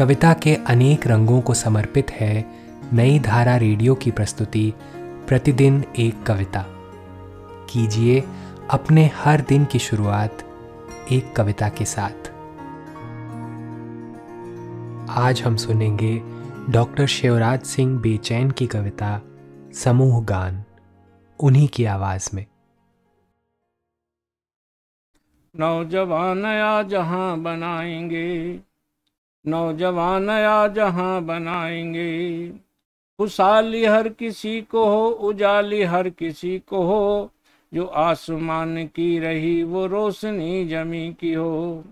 कविता के अनेक रंगों को समर्पित है नई धारा रेडियो की प्रस्तुति, प्रतिदिन एक कविता। कीजिए अपने हर दिन की शुरुआत एक कविता के साथ। आज हम सुनेंगे डॉक्टर शिवराज सिंह बेचैन की कविता, समूह गान, उन्हीं की आवाज़ में। नौजवान नया जहाँ बनाएँगे नौजवान नया जहाँ बनाएँगे। खुशहाली हर किसी को हो, उजाली हर किसी को हो। जो आसमान की रही, वो रोशनी जमी की हो।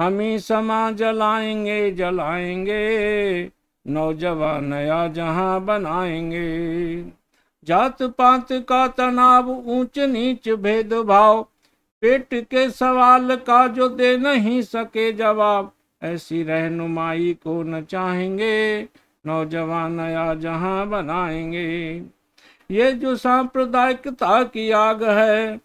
हम ही समा जलाएँगे जलाएँगे। नौजवान नया जहाँ बनाएँगे। जात पात का तनाव ऊंच नीच भेदभाव। पेट के सवाल का जो दे नहीं सके जवाब। ऐसी रहनुमाई को न चाहेंगे, नौजवान नया जहाँ बनाएँगे। ये जो सांप्रदायिकता की आग है,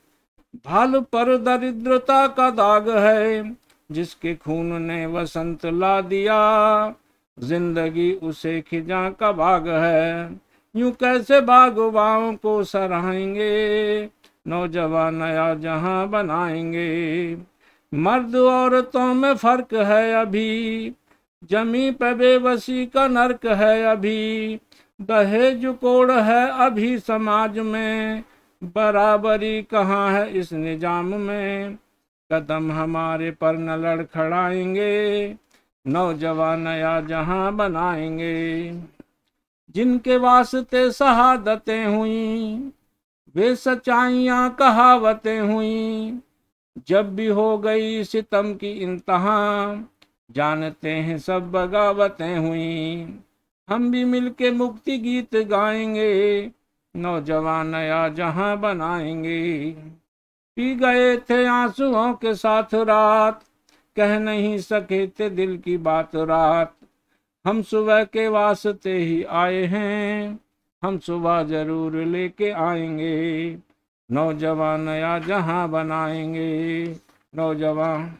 भाल पर दरिद्रता का दाग है, जिसके खून ने वसंत ला दिया, ज़िंदगी उसे खिजा का बाग है। यूँ कैसे बागवाओं को सराहेंगे, नौजवान नया जहाँ बनाएँगे। मर्द औरतों में फ़र्क है अभी। जमी पे बेबसी का नर्क है अभी। दहेज कोड़ है अभी समाज में। बराबरी कहाँ है इस निज़ाम में। कदम हमारे पर न लड़खड़ाएँगे। नौजवान नया जहाँ बनाएँगे। जिनके वास्ते शहादतें हुई, वे सच्चाइयाँ कहावतें हुई। जब भी हो गई सितम की इंतहा, जानते हैं सब बगावतें हुई। हम भी मिलके मुक्ति गीत गाएँगे, नौजवान नया जहाँ बनाएँगे। पी गए थे आंसुओं के साथ रात, कह नहीं सके थे दिल की बात रात। हम सुबह के वास्ते ही आए हैं, हम सुबह ज़रूर लेके आएँगे। नौजवान नया जहाँ बनाएँगे नौजवान।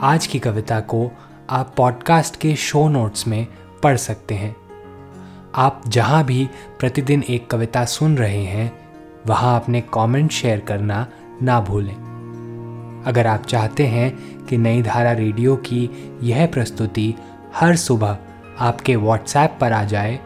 आज की कविता को आप पॉडकास्ट के शो नोट्स में पढ़ सकते हैं। आप जहाँ भी प्रतिदिन एक कविता सुन रहे हैं, वहाँ अपने कमेंट शेयर करना ना भूलें। अगर आप चाहते हैं कि नई धारा रेडियो की यह प्रस्तुति हर सुबह आपके व्हाट्सएप पर आ जाए